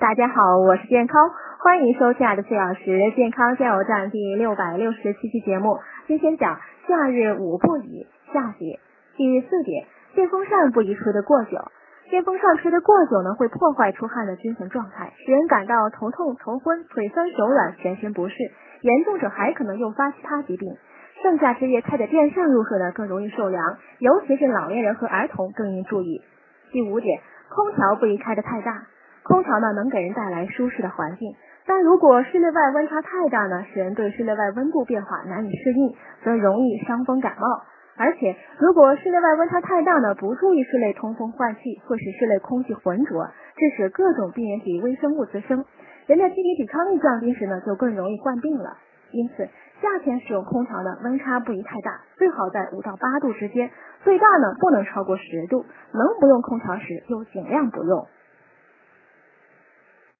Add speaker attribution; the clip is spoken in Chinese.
Speaker 1: 大家好，我是健康，欢迎收听的四小时健康加油站第六百六十七期节目。今天讲夏日五不宜，夏节第四点，电风扇不宜吹得过久。电风扇吹得过久呢，会破坏出汗的均衡状态，使人感到头痛、头昏、腿酸、手软、全身不适，严重者还可能诱发其他疾病。盛夏之夜开着电扇入睡呢，更容易受凉，尤其是老年人和儿童更应注意。第五点，空调不宜开得太大。空调呢能给人带来舒适的环境，但如果室内外温差太大呢，使人对室内外温度变化难以适应，则容易伤风感冒。而且，如果室内外温差太大呢，不注意室内通风换气，会使室内空气浑浊，致使各种病原体微生物滋生。人的机体抵抗力降低时呢，就更容易患病了。因此，夏天使用空调呢，温差不宜太大，最好在五到八度之间，最大呢不能超过十度。能不用空调时，就尽量不用。